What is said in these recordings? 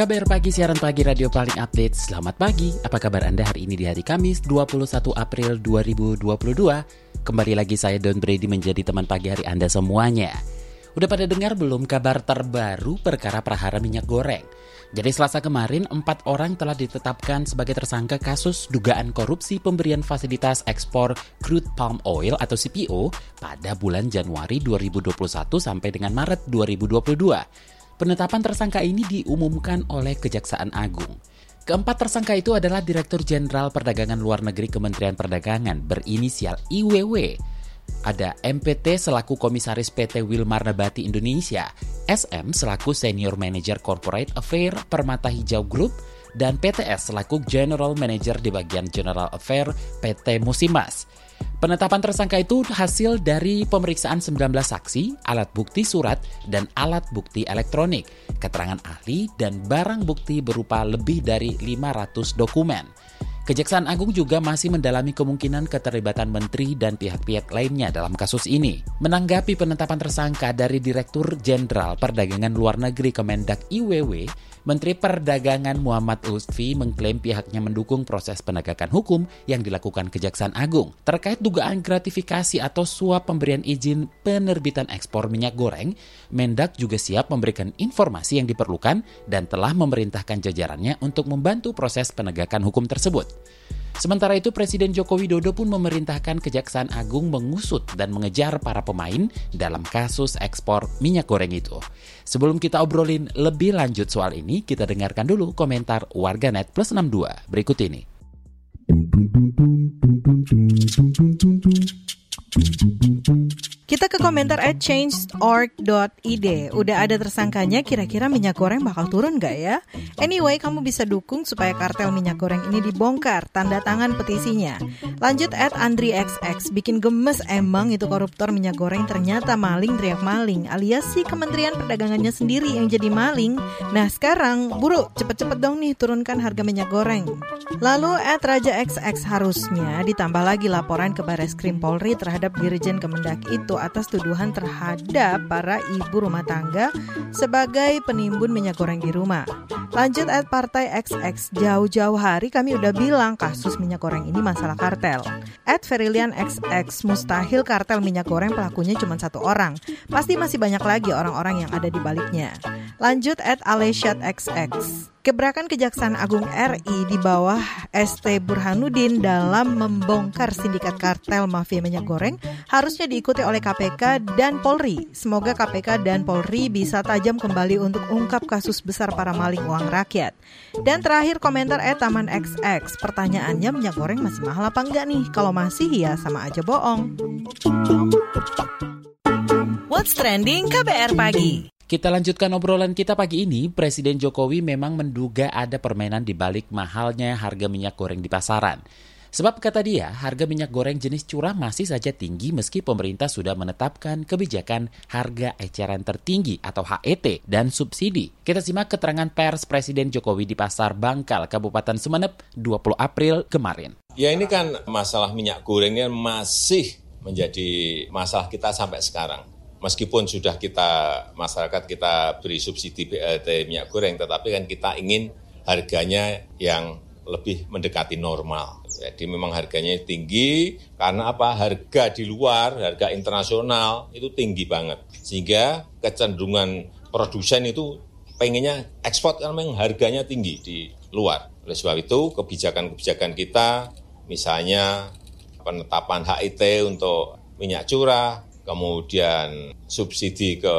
KBR Pagi, siaran pagi radio paling update. Selamat pagi, apa kabar Anda hari ini di hari Kamis 21 April 2022? Kembali lagi saya Don Brady menjadi teman pagi hari Anda semuanya. Udah pada dengar belum kabar terbaru perkara prahara minyak goreng? Jadi selasa kemarin, empat orang telah ditetapkan sebagai tersangka kasus dugaan korupsi pemberian fasilitas ekspor crude palm oil atau CPO pada bulan Januari 2021 sampai dengan Maret 2022. Penetapan tersangka ini diumumkan oleh Kejaksaan Agung. Keempat tersangka itu adalah Direktur Jenderal Perdagangan Luar Negeri Kementerian Perdagangan berinisial IWW. Ada MPT selaku Komisaris PT Wilmar Nabati Indonesia, SM selaku Senior Manager Corporate Affair Permata Hijau Group, dan PTS selaku General Manager di bagian General Affair PT Musimas. Penetapan tersangka itu hasil dari pemeriksaan 19 saksi, alat bukti surat, dan alat bukti elektronik, keterangan ahli, dan barang bukti berupa lebih dari 500 dokumen. Kejaksaan Agung juga masih mendalami kemungkinan keterlibatan menteri dan pihak-pihak lainnya dalam kasus ini. Menanggapi penetapan tersangka dari Direktur Jenderal Perdagangan Luar Negeri Kemendak IWW, Menteri Perdagangan Muhammad Lutfi mengklaim pihaknya mendukung proses penegakan hukum yang dilakukan Kejaksaan Agung terkait dugaan gratifikasi atau suap pemberian izin penerbitan ekspor minyak goreng. Mendak juga siap memberikan informasi yang diperlukan dan telah memerintahkan jajarannya untuk membantu proses penegakan hukum tersebut. Sementara itu Presiden Joko Widodo pun memerintahkan Kejaksaan Agung mengusut dan mengejar para pemain dalam kasus ekspor minyak goreng itu. Sebelum kita obrolin lebih lanjut soal ini, kita dengarkan dulu komentar warganet plus 62 berikut ini. Komentar at change.org.id. Udah ada tersangkanya, kira-kira minyak goreng bakal turun nggak ya? Anyway, kamu bisa dukung supaya kartel minyak goreng ini dibongkar. Tanda tangan petisinya. Lanjut at AndriXX. Bikin gemes emang itu koruptor minyak goreng ternyata maling teriak maling. Alias si Kementerian Perdagangannya sendiri yang jadi maling. Nah sekarang, buru cepet-cepet dong nih turunkan harga minyak goreng. Lalu at Raja XX harusnya ditambah lagi laporan ke Baris Krim Polri terhadap Dirjen Kemendak itu atas tuduhan terhadap para ibu rumah tangga sebagai penimbun minyak goreng di rumah. Lanjut at Partai XX, jauh-jauh hari kami udah bilang kasus minyak goreng ini masalah kartel. At Verilian XX, mustahil kartel minyak goreng pelakunya cuma satu orang. Pasti masih banyak lagi orang-orang yang ada di baliknya. Lanjut at Alesiat XX. Gebrakan Kejaksaan Agung RI di bawah ST Burhanuddin dalam membongkar sindikat kartel mafia minyak goreng harusnya diikuti oleh KPK dan Polri. Semoga KPK dan Polri bisa tajam kembali untuk ungkap kasus besar para maling uang rakyat. Dan terakhir komentar eh Taman XX. Pertanyaannya minyak goreng masih mahal apa enggak nih? Kalau masih ya sama aja bohong. What's trending KBR pagi? Kita lanjutkan obrolan kita pagi ini. Presiden Jokowi memang menduga ada permainan di balik mahalnya harga minyak goreng di pasaran. Sebab kata dia, harga minyak goreng jenis curah masih saja tinggi meski pemerintah sudah menetapkan kebijakan harga eceran tertinggi atau HET dan subsidi. Kita simak keterangan pers Presiden Jokowi di Pasar Bangkal, Kabupaten Sumeneb, 20 April kemarin. Ya ini kan masalah minyak gorengnya masih menjadi masalah kita sampai sekarang meskipun sudah kita masyarakat kita beri subsidi BLT minyak goreng, tetapi kan kita ingin harganya yang lebih mendekati normal. Jadi memang harganya tinggi karena apa? Harga di luar, harga internasional itu tinggi banget. Sehingga kecenderungan produsen itu pengennya ekspor karena memang harganya tinggi di luar. Oleh sebab itu kebijakan-kebijakan kita misalnya penetapan HIT untuk minyak curah, kemudian subsidi ke,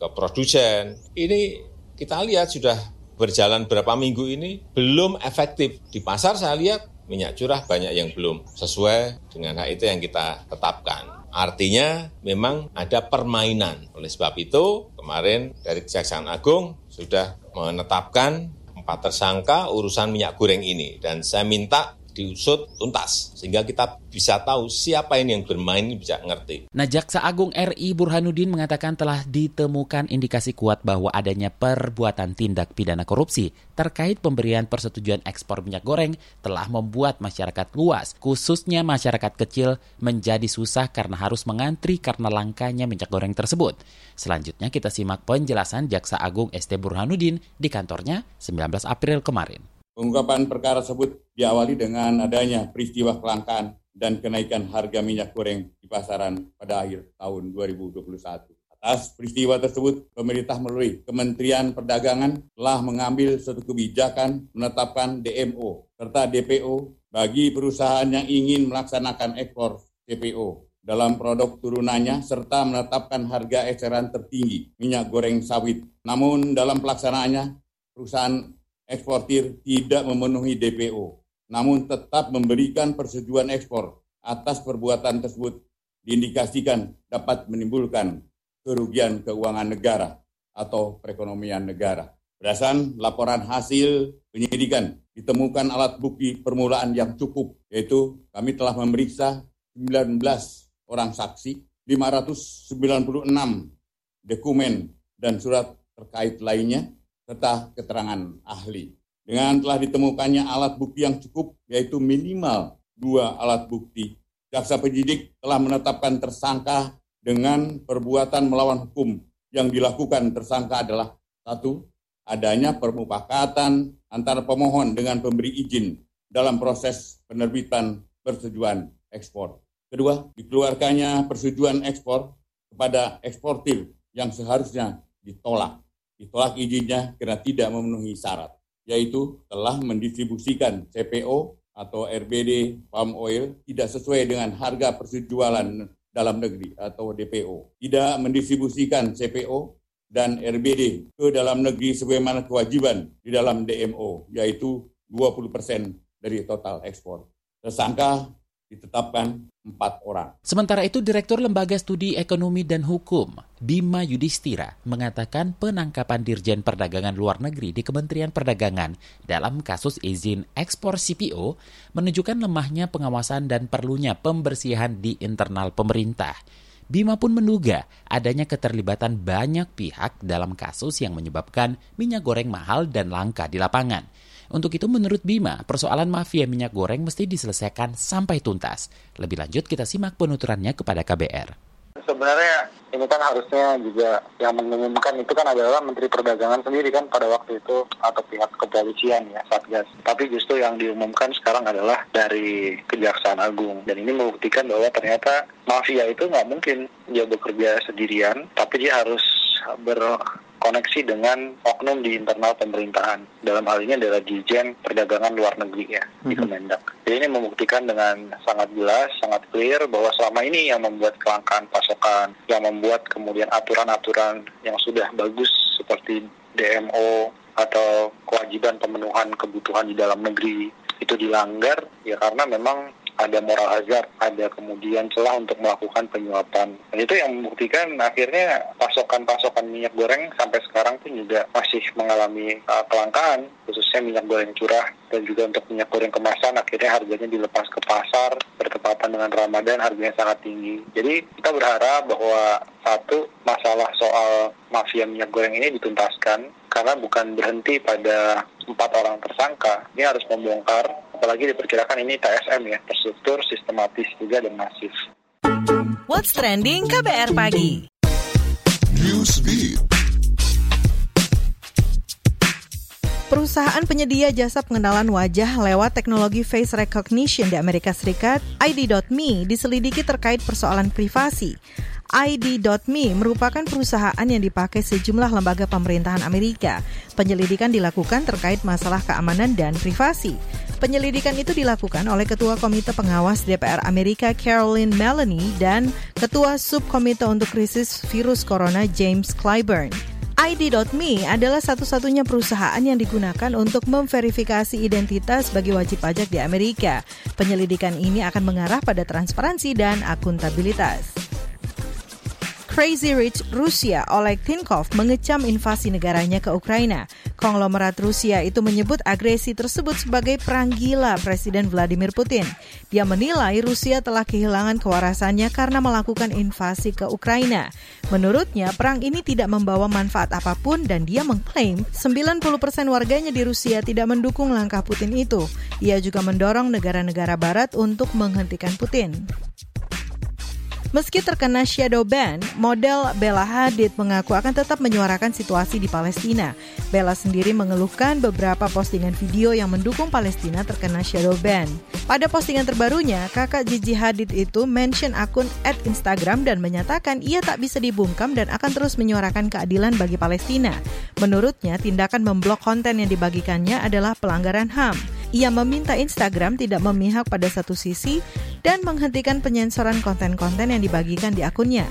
ke produsen, ini kita lihat sudah berjalan berapa minggu ini belum efektif. Di pasar saya lihat minyak curah banyak yang belum sesuai dengan hak itu yang kita tetapkan. Artinya memang ada permainan. Oleh sebab itu kemarin dari Kejaksaan Agung sudah menetapkan empat tersangka urusan minyak goreng ini. Dan saya minta diusut tuntas sehingga kita bisa tahu siapa ini yang bermain bisa ngerti. Nah, Jaksa Agung RI Burhanuddin mengatakan telah ditemukan indikasi kuat bahwa adanya perbuatan tindak pidana korupsi terkait pemberian persetujuan ekspor minyak goreng telah membuat masyarakat luas, khususnya masyarakat kecil, menjadi susah karena harus mengantri karena langkanya minyak goreng tersebut. Selanjutnya kita simak penjelasan Jaksa Agung ST Burhanuddin di kantornya 19 April kemarin. Pengungkapan perkara tersebut diawali dengan adanya peristiwa kelangkaan dan kenaikan harga minyak goreng di pasaran pada akhir tahun 2021. Atas peristiwa tersebut, pemerintah melalui Kementerian Perdagangan telah mengambil suatu kebijakan menetapkan DMO serta DPO bagi perusahaan yang ingin melaksanakan ekspor CPO dalam produk turunannya serta menetapkan harga eceran tertinggi minyak goreng sawit. Namun dalam pelaksanaannya, perusahaan eksportir tidak memenuhi DPO, namun tetap memberikan persetujuan ekspor atas perbuatan tersebut diindikasikan dapat menimbulkan kerugian keuangan negara atau perekonomian negara. Berdasarkan laporan hasil penyidikan, ditemukan alat bukti permulaan yang cukup, yaitu kami telah memeriksa 19 orang saksi, 596 dokumen dan surat terkait lainnya, serta keterangan ahli. Dengan telah ditemukannya alat bukti yang cukup, yaitu minimal dua alat bukti, jaksa penyidik telah menetapkan tersangka dengan perbuatan melawan hukum yang dilakukan tersangka adalah satu, adanya permufakatan antara pemohon dengan pemberi izin dalam proses penerbitan persetujuan ekspor. Kedua, dikeluarkannya persetujuan ekspor kepada eksportir yang seharusnya ditolak ditolak izinnya karena tidak memenuhi syarat, yaitu telah mendistribusikan CPO atau RBD palm oil tidak sesuai dengan harga persejualan dalam negeri atau DPO, tidak mendistribusikan CPO dan RBD ke dalam negeri sebagaimana kewajiban di dalam DMO, yaitu 20% persen dari total ekspor. Tersangka ditetapkan empat orang. Sementara itu, Direktur Lembaga Studi Ekonomi dan Hukum, Bima Yudhistira, mengatakan penangkapan Dirjen Perdagangan Luar Negeri di Kementerian Perdagangan dalam kasus izin ekspor CPO menunjukkan lemahnya pengawasan dan perlunya pembersihan di internal pemerintah. Bima pun menduga adanya keterlibatan banyak pihak dalam kasus yang menyebabkan minyak goreng mahal dan langka di lapangan. Untuk itu menurut Bima, persoalan mafia minyak goreng mesti diselesaikan sampai tuntas. Lebih lanjut kita simak penuturannya kepada KBR. Sebenarnya ini kan harusnya juga yang mengumumkan itu kan adalah Menteri Perdagangan sendiri kan pada waktu itu atau pihak kepolisian ya Satgas. Tapi justru yang diumumkan sekarang adalah dari Kejaksaan Agung dan ini membuktikan bahwa ternyata mafia itu nggak mungkin dia bekerja sendirian, tapi dia harus ber koneksi dengan oknum di internal pemerintahan. Dalam hal ini adalah Dijen Perdagangan Luar Negeri ya di mhm. Kemendak. Jadi ini membuktikan dengan sangat jelas, sangat clear bahwa selama ini yang membuat kelangkaan pasokan, yang membuat kemudian aturan-aturan yang sudah bagus seperti DMO atau kewajiban pemenuhan kebutuhan di dalam negeri itu dilanggar ya karena memang ada moral hazard, ada kemudian celah untuk melakukan penyuapan. Dan itu yang membuktikan akhirnya pasokan-pasokan minyak goreng sampai sekarang pun juga masih mengalami uh, kelangkaan, khususnya minyak goreng curah dan juga untuk minyak goreng kemasan akhirnya harganya dilepas ke pasar bertepatan dengan Ramadan harganya sangat tinggi. Jadi kita berharap bahwa satu masalah soal mafia minyak goreng ini dituntaskan karena bukan berhenti pada empat orang tersangka. Ini harus membongkar, apalagi diperkirakan ini TSM ya, terstruktur, sistematis juga dan masif. What's trending KBR pagi? Perusahaan penyedia jasa pengenalan wajah lewat teknologi face recognition di Amerika Serikat, ID.me, diselidiki terkait persoalan privasi. ID.me merupakan perusahaan yang dipakai sejumlah lembaga pemerintahan Amerika. Penyelidikan dilakukan terkait masalah keamanan dan privasi. Penyelidikan itu dilakukan oleh Ketua Komite Pengawas DPR Amerika Caroline Melanie dan Ketua Subkomite untuk Krisis Virus Corona James Clyburn. ID.me adalah satu-satunya perusahaan yang digunakan untuk memverifikasi identitas bagi wajib pajak di Amerika. Penyelidikan ini akan mengarah pada transparansi dan akuntabilitas. Crazy Rich Rusia Oleg Tinkov mengecam invasi negaranya ke Ukraina. Konglomerat Rusia itu menyebut agresi tersebut sebagai perang gila Presiden Vladimir Putin. Dia menilai Rusia telah kehilangan kewarasannya karena melakukan invasi ke Ukraina. Menurutnya, perang ini tidak membawa manfaat apa pun dan dia mengklaim 90% warganya di Rusia tidak mendukung langkah Putin itu. Ia juga mendorong negara-negara barat untuk menghentikan Putin. Meski terkena shadow ban, model Bella Hadid mengaku akan tetap menyuarakan situasi di Palestina. Bella sendiri mengeluhkan beberapa postingan video yang mendukung Palestina terkena shadow ban. Pada postingan terbarunya, kakak Gigi Hadid itu mention akun at Instagram dan menyatakan ia tak bisa dibungkam dan akan terus menyuarakan keadilan bagi Palestina. Menurutnya, tindakan memblok konten yang dibagikannya adalah pelanggaran HAM. Ia meminta Instagram tidak memihak pada satu sisi dan menghentikan penyensoran konten-konten yang dibagikan di akunnya.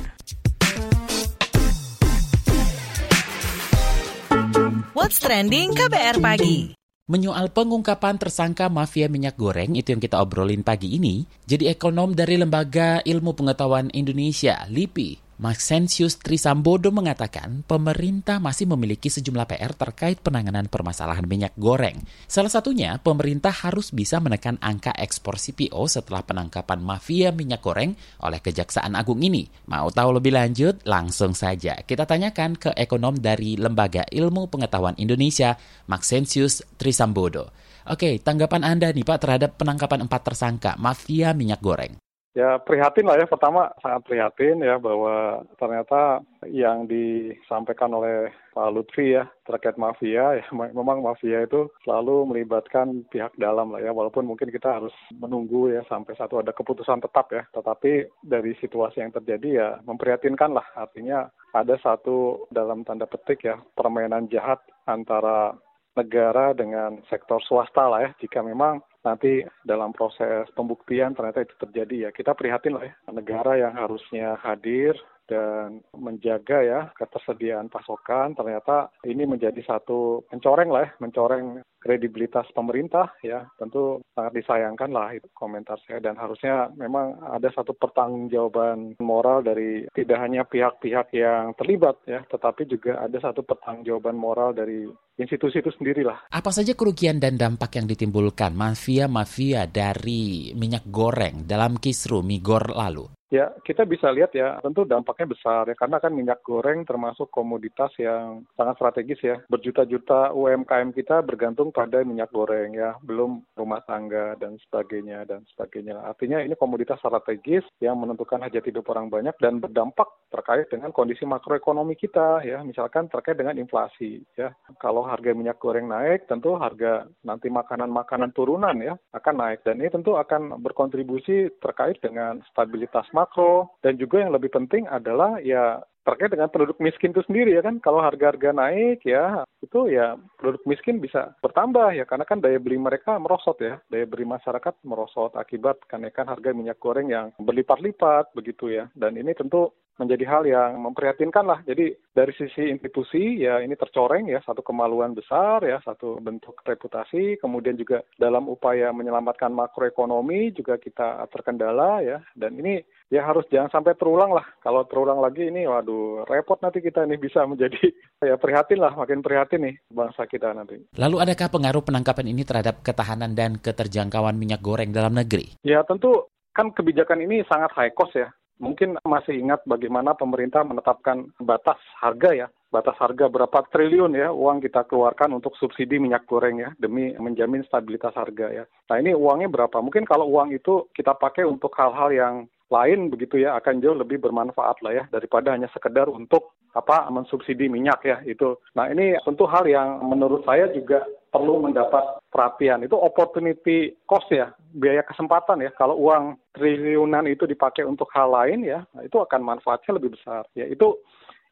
What's Trending KBR Pagi Menyoal pengungkapan tersangka mafia minyak goreng, itu yang kita obrolin pagi ini, jadi ekonom dari Lembaga Ilmu Pengetahuan Indonesia, LIPI, Maxensius Trisambodo mengatakan pemerintah masih memiliki sejumlah PR terkait penanganan permasalahan minyak goreng. Salah satunya, pemerintah harus bisa menekan angka ekspor CPO setelah penangkapan mafia minyak goreng oleh Kejaksaan Agung ini. Mau tahu lebih lanjut? Langsung saja kita tanyakan ke ekonom dari Lembaga Ilmu Pengetahuan Indonesia, Maxensius Trisambodo. Oke, tanggapan Anda nih Pak terhadap penangkapan empat tersangka mafia minyak goreng. Ya prihatin lah ya, pertama sangat prihatin ya bahwa ternyata yang disampaikan oleh Pak Lutfi ya terkait mafia, ya memang mafia itu selalu melibatkan pihak dalam lah ya, walaupun mungkin kita harus menunggu ya sampai satu ada keputusan tetap ya, tetapi dari situasi yang terjadi ya memprihatinkan lah, artinya ada satu dalam tanda petik ya permainan jahat antara negara dengan sektor swasta lah ya, jika memang nanti dalam proses pembuktian ternyata itu terjadi ya. Kita prihatin lah ya negara yang harusnya hadir dan menjaga ya ketersediaan pasokan ternyata ini menjadi satu mencoreng lah ya mencoreng kredibilitas pemerintah ya tentu sangat disayangkan lah itu komentar saya dan harusnya memang ada satu pertanggungjawaban moral dari tidak hanya pihak-pihak yang terlibat ya tetapi juga ada satu pertanggungjawaban moral dari institusi itu sendiri lah. Apa saja kerugian dan dampak yang ditimbulkan mafia-mafia dari minyak goreng dalam kisru migor lalu? Ya, kita bisa lihat ya, tentu dampaknya besar ya, karena kan minyak goreng termasuk komoditas yang sangat strategis ya. Berjuta-juta UMKM kita bergantung pada minyak goreng ya, belum rumah tangga dan sebagainya dan sebagainya. Artinya ini komoditas strategis yang menentukan hajat hidup orang banyak dan berdampak terkait dengan kondisi makroekonomi kita ya, misalkan terkait dengan inflasi ya. Kalau harga minyak goreng naik, tentu harga nanti makanan-makanan turunan ya akan naik dan ini tentu akan berkontribusi terkait dengan stabilitas makro. Dan juga yang lebih penting adalah ya terkait dengan penduduk miskin itu sendiri ya kan. Kalau harga-harga naik ya itu ya penduduk miskin bisa bertambah ya. Karena kan daya beli mereka merosot ya. Daya beli masyarakat merosot akibat kenaikan harga minyak goreng yang berlipat-lipat begitu ya. Dan ini tentu menjadi hal yang memprihatinkan lah. Jadi dari sisi institusi ya ini tercoreng ya satu kemaluan besar ya satu bentuk reputasi. Kemudian juga dalam upaya menyelamatkan makroekonomi juga kita terkendala ya. Dan ini ya harus jangan sampai terulang lah. Kalau terulang lagi ini waduh repot nanti kita ini bisa menjadi ya prihatin lah makin prihatin nih bangsa kita nanti. Lalu adakah pengaruh penangkapan ini terhadap ketahanan dan keterjangkauan minyak goreng dalam negeri? Ya tentu kan kebijakan ini sangat high cost ya Mungkin masih ingat bagaimana pemerintah menetapkan batas harga ya, batas harga berapa triliun ya uang kita keluarkan untuk subsidi minyak goreng ya demi menjamin stabilitas harga ya. Nah ini uangnya berapa? Mungkin kalau uang itu kita pakai untuk hal-hal yang lain begitu ya akan jauh lebih bermanfaat lah ya daripada hanya sekedar untuk apa mensubsidi minyak ya itu. Nah ini tentu hal yang menurut saya juga perlu mendapat perhatian. Itu opportunity cost ya, biaya kesempatan ya. Kalau uang triliunan itu dipakai untuk hal lain ya, nah itu akan manfaatnya lebih besar. Ya itu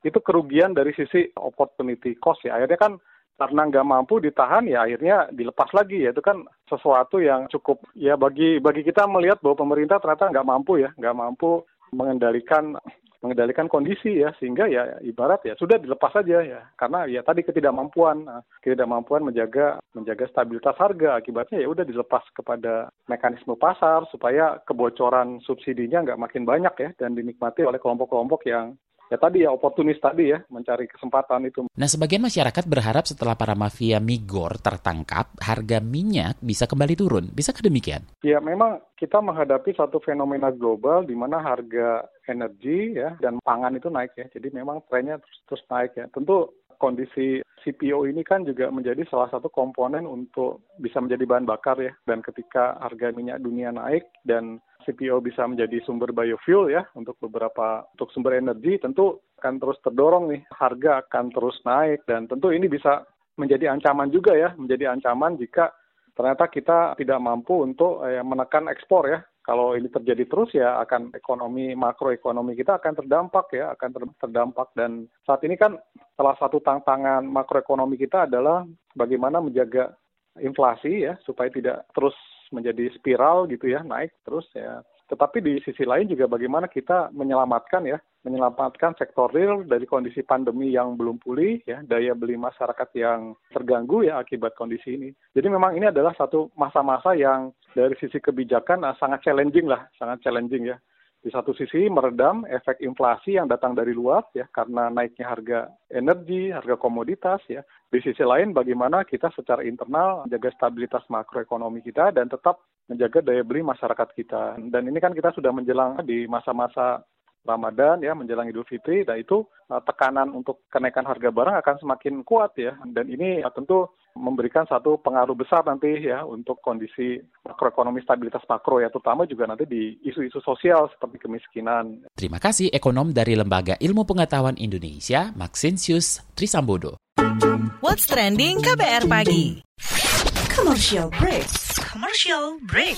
itu kerugian dari sisi opportunity cost ya. Akhirnya kan karena nggak mampu ditahan ya akhirnya dilepas lagi ya itu kan sesuatu yang cukup ya bagi bagi kita melihat bahwa pemerintah ternyata nggak mampu ya nggak mampu mengendalikan mengendalikan kondisi ya sehingga ya ibarat ya sudah dilepas saja ya. Karena ya tadi ketidakmampuan nah, ketidakmampuan menjaga menjaga stabilitas harga. Akibatnya ya udah dilepas kepada mekanisme pasar supaya kebocoran subsidinya nggak makin banyak ya dan dinikmati oleh kelompok-kelompok yang ya tadi ya oportunis tadi ya mencari kesempatan itu. Nah, sebagian masyarakat berharap setelah para mafia migor tertangkap, harga minyak bisa kembali turun. Bisakah demikian? Ya, memang kita menghadapi satu fenomena global di mana harga energi ya dan pangan itu naik ya. Jadi memang trennya terus, terus naik ya. Tentu kondisi CPO ini kan juga menjadi salah satu komponen untuk bisa menjadi bahan bakar ya. Dan ketika harga minyak dunia naik dan CPO bisa menjadi sumber biofuel ya untuk beberapa untuk sumber energi tentu akan terus terdorong nih. Harga akan terus naik dan tentu ini bisa menjadi ancaman juga ya menjadi ancaman jika ternyata kita tidak mampu untuk eh, menekan ekspor ya. Kalau ini terjadi terus ya akan ekonomi makroekonomi kita akan terdampak ya akan terdampak. Dan saat ini kan salah satu tantangan makroekonomi kita adalah bagaimana menjaga inflasi ya supaya tidak terus menjadi spiral gitu ya naik terus ya. Tetapi di sisi lain juga bagaimana kita menyelamatkan ya menyelamatkan sektor real dari kondisi pandemi yang belum pulih ya daya beli masyarakat yang terganggu ya akibat kondisi ini. Jadi memang ini adalah satu masa-masa yang dari sisi kebijakan nah, sangat challenging lah sangat challenging ya di satu sisi meredam efek inflasi yang datang dari luar ya karena naiknya harga energi, harga komoditas ya. Di sisi lain bagaimana kita secara internal menjaga stabilitas makroekonomi kita dan tetap menjaga daya beli masyarakat kita. Dan ini kan kita sudah menjelang di masa-masa Ramadan ya menjelang Idul Fitri dan itu uh, tekanan untuk kenaikan harga barang akan semakin kuat ya dan ini uh, tentu memberikan satu pengaruh besar nanti ya untuk kondisi makroekonomi stabilitas makro ya terutama juga nanti di isu-isu sosial seperti kemiskinan. Terima kasih ekonom dari Lembaga Ilmu Pengetahuan Indonesia Maxensius Trisambodo. What's trending KBR pagi? Commercial break. Commercial break.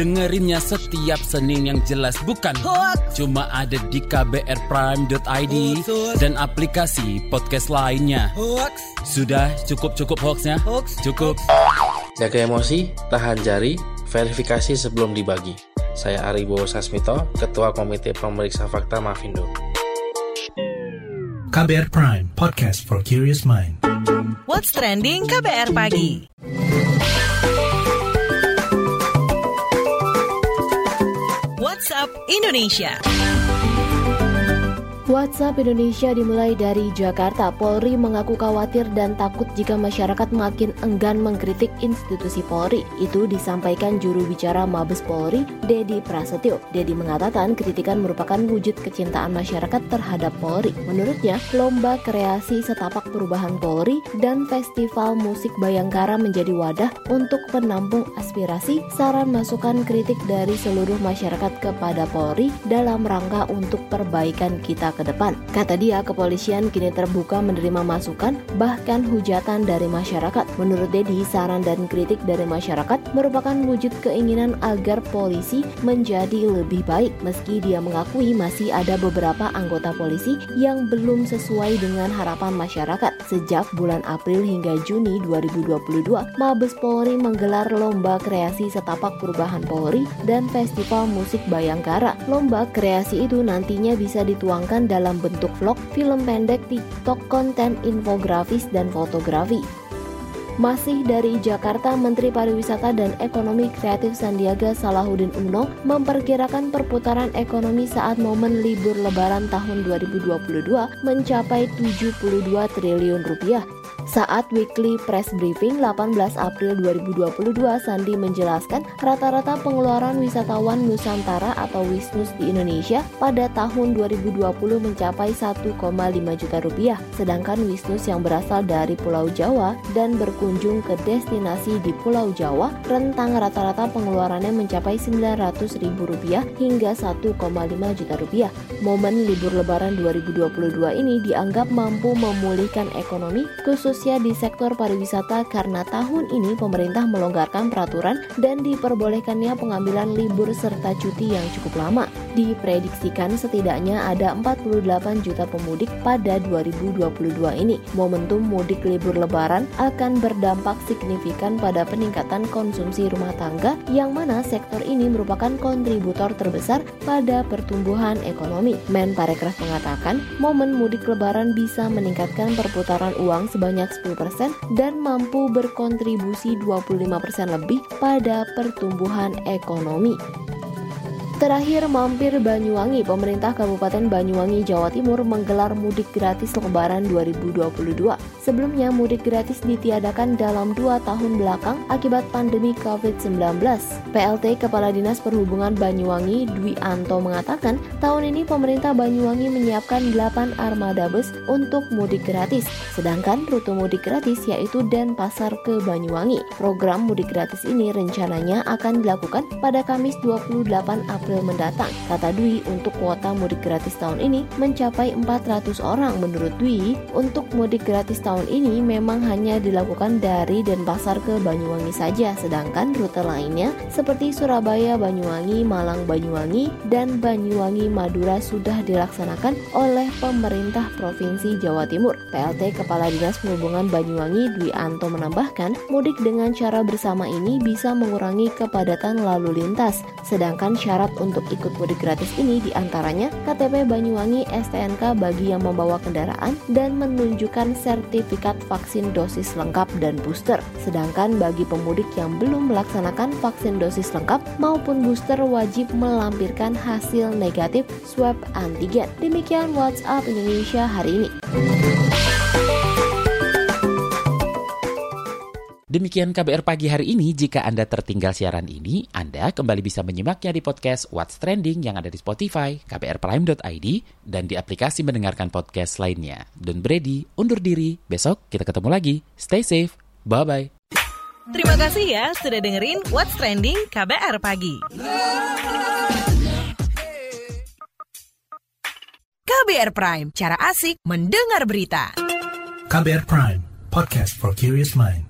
Dengerinnya setiap Senin yang jelas bukan Hoax. Cuma ada di kbrprime.id Hoax, hoax. Dan aplikasi podcast lainnya Hoax. Sudah cukup-cukup hoaxnya? Hoax. Cukup Jaga emosi, tahan jari, verifikasi sebelum dibagi. Saya Aribo Sasmito, Ketua Komite Pemeriksa Fakta Mafindo. KBR Prime, podcast for curious mind. What's trending KBR pagi? WhatsApp Indonesia. WhatsApp Indonesia dimulai dari Jakarta. Polri mengaku khawatir dan takut jika masyarakat makin enggan mengkritik institusi Polri. Itu disampaikan juru bicara Mabes Polri, Dedi Prasetyo. Dedi mengatakan kritikan merupakan wujud kecintaan masyarakat terhadap Polri. Menurutnya, lomba kreasi setapak perubahan Polri dan festival musik Bayangkara menjadi wadah untuk penampung aspirasi, saran masukan kritik dari seluruh masyarakat kepada Polri dalam rangka untuk perbaikan kita ke depan. Kata dia, kepolisian kini terbuka menerima masukan, bahkan hujatan dari masyarakat. Menurut Dedi, saran dan kritik dari masyarakat merupakan wujud keinginan agar polisi menjadi lebih baik. Meski dia mengakui masih ada beberapa anggota polisi yang belum sesuai dengan harapan masyarakat. Sejak bulan April hingga Juni 2022, Mabes Polri menggelar lomba kreasi setapak perubahan Polri dan festival musik Bayangkara. Lomba kreasi itu nantinya bisa dituangkan dalam bentuk vlog, film pendek, TikTok, konten infografis, dan fotografi. Masih dari Jakarta, Menteri Pariwisata dan Ekonomi Kreatif Sandiaga Salahuddin Uno memperkirakan perputaran ekonomi saat momen libur lebaran tahun 2022 mencapai 72 triliun rupiah. Saat weekly press briefing 18 April 2022, Sandi menjelaskan rata-rata pengeluaran wisatawan Nusantara atau Wisnus di Indonesia pada tahun 2020 mencapai 1,5 juta rupiah, sedangkan Wisnus yang berasal dari Pulau Jawa dan berkunjung ke destinasi di Pulau Jawa, rentang rata-rata pengeluarannya mencapai 900 ribu rupiah hingga 1,5 juta rupiah. Momen libur lebaran 2022 ini dianggap mampu memulihkan ekonomi, khususnya di sektor pariwisata karena tahun ini pemerintah melonggarkan peraturan dan diperbolehkannya pengambilan libur serta cuti yang cukup lama. Diprediksikan setidaknya ada 48 juta pemudik pada 2022 ini. Momentum mudik libur lebaran akan berdampak signifikan pada peningkatan konsumsi rumah tangga yang mana sektor ini merupakan kontributor terbesar pada pertumbuhan ekonomi. Men Parekraf mengatakan, momen mudik lebaran bisa meningkatkan perputaran uang sebanyak 10% dan mampu berkontribusi 25% lebih pada pertumbuhan ekonomi. Terakhir mampir Banyuwangi, pemerintah Kabupaten Banyuwangi, Jawa Timur menggelar mudik gratis Lebaran 2022. Sebelumnya mudik gratis ditiadakan dalam dua tahun belakang akibat pandemi COVID-19. PLT Kepala Dinas Perhubungan Banyuwangi Dwi Anto mengatakan tahun ini pemerintah Banyuwangi menyiapkan 8 armada bus untuk mudik gratis. Sedangkan rute mudik gratis yaitu Denpasar ke Banyuwangi. Program mudik gratis ini rencananya akan dilakukan pada Kamis 28 April April mendatang. Kata Dwi, untuk kuota mudik gratis tahun ini mencapai 400 orang. Menurut Dwi, untuk mudik gratis tahun ini memang hanya dilakukan dari Denpasar ke Banyuwangi saja, sedangkan rute lainnya seperti Surabaya, Banyuwangi, Malang, Banyuwangi, dan Banyuwangi, Madura sudah dilaksanakan oleh pemerintah Provinsi Jawa Timur. PLT Kepala Dinas Perhubungan Banyuwangi Dwi Anto menambahkan, mudik dengan cara bersama ini bisa mengurangi kepadatan lalu lintas, sedangkan syarat untuk ikut mudik gratis ini di antaranya KTP Banyuwangi STNK bagi yang membawa kendaraan dan menunjukkan sertifikat vaksin dosis lengkap dan booster. Sedangkan bagi pemudik yang belum melaksanakan vaksin dosis lengkap maupun booster wajib melampirkan hasil negatif swab antigen. Demikian WhatsApp Indonesia hari ini. Demikian KBR pagi hari ini. Jika Anda tertinggal siaran ini, Anda kembali bisa menyimaknya di podcast What's Trending yang ada di Spotify, kbrprime.id, dan di aplikasi mendengarkan podcast lainnya. Don Brady, undur diri. Besok kita ketemu lagi. Stay safe. Bye-bye. Terima kasih ya sudah dengerin What's Trending KBR Pagi. KBR Prime, cara asik mendengar berita. KBR Prime, podcast for curious mind.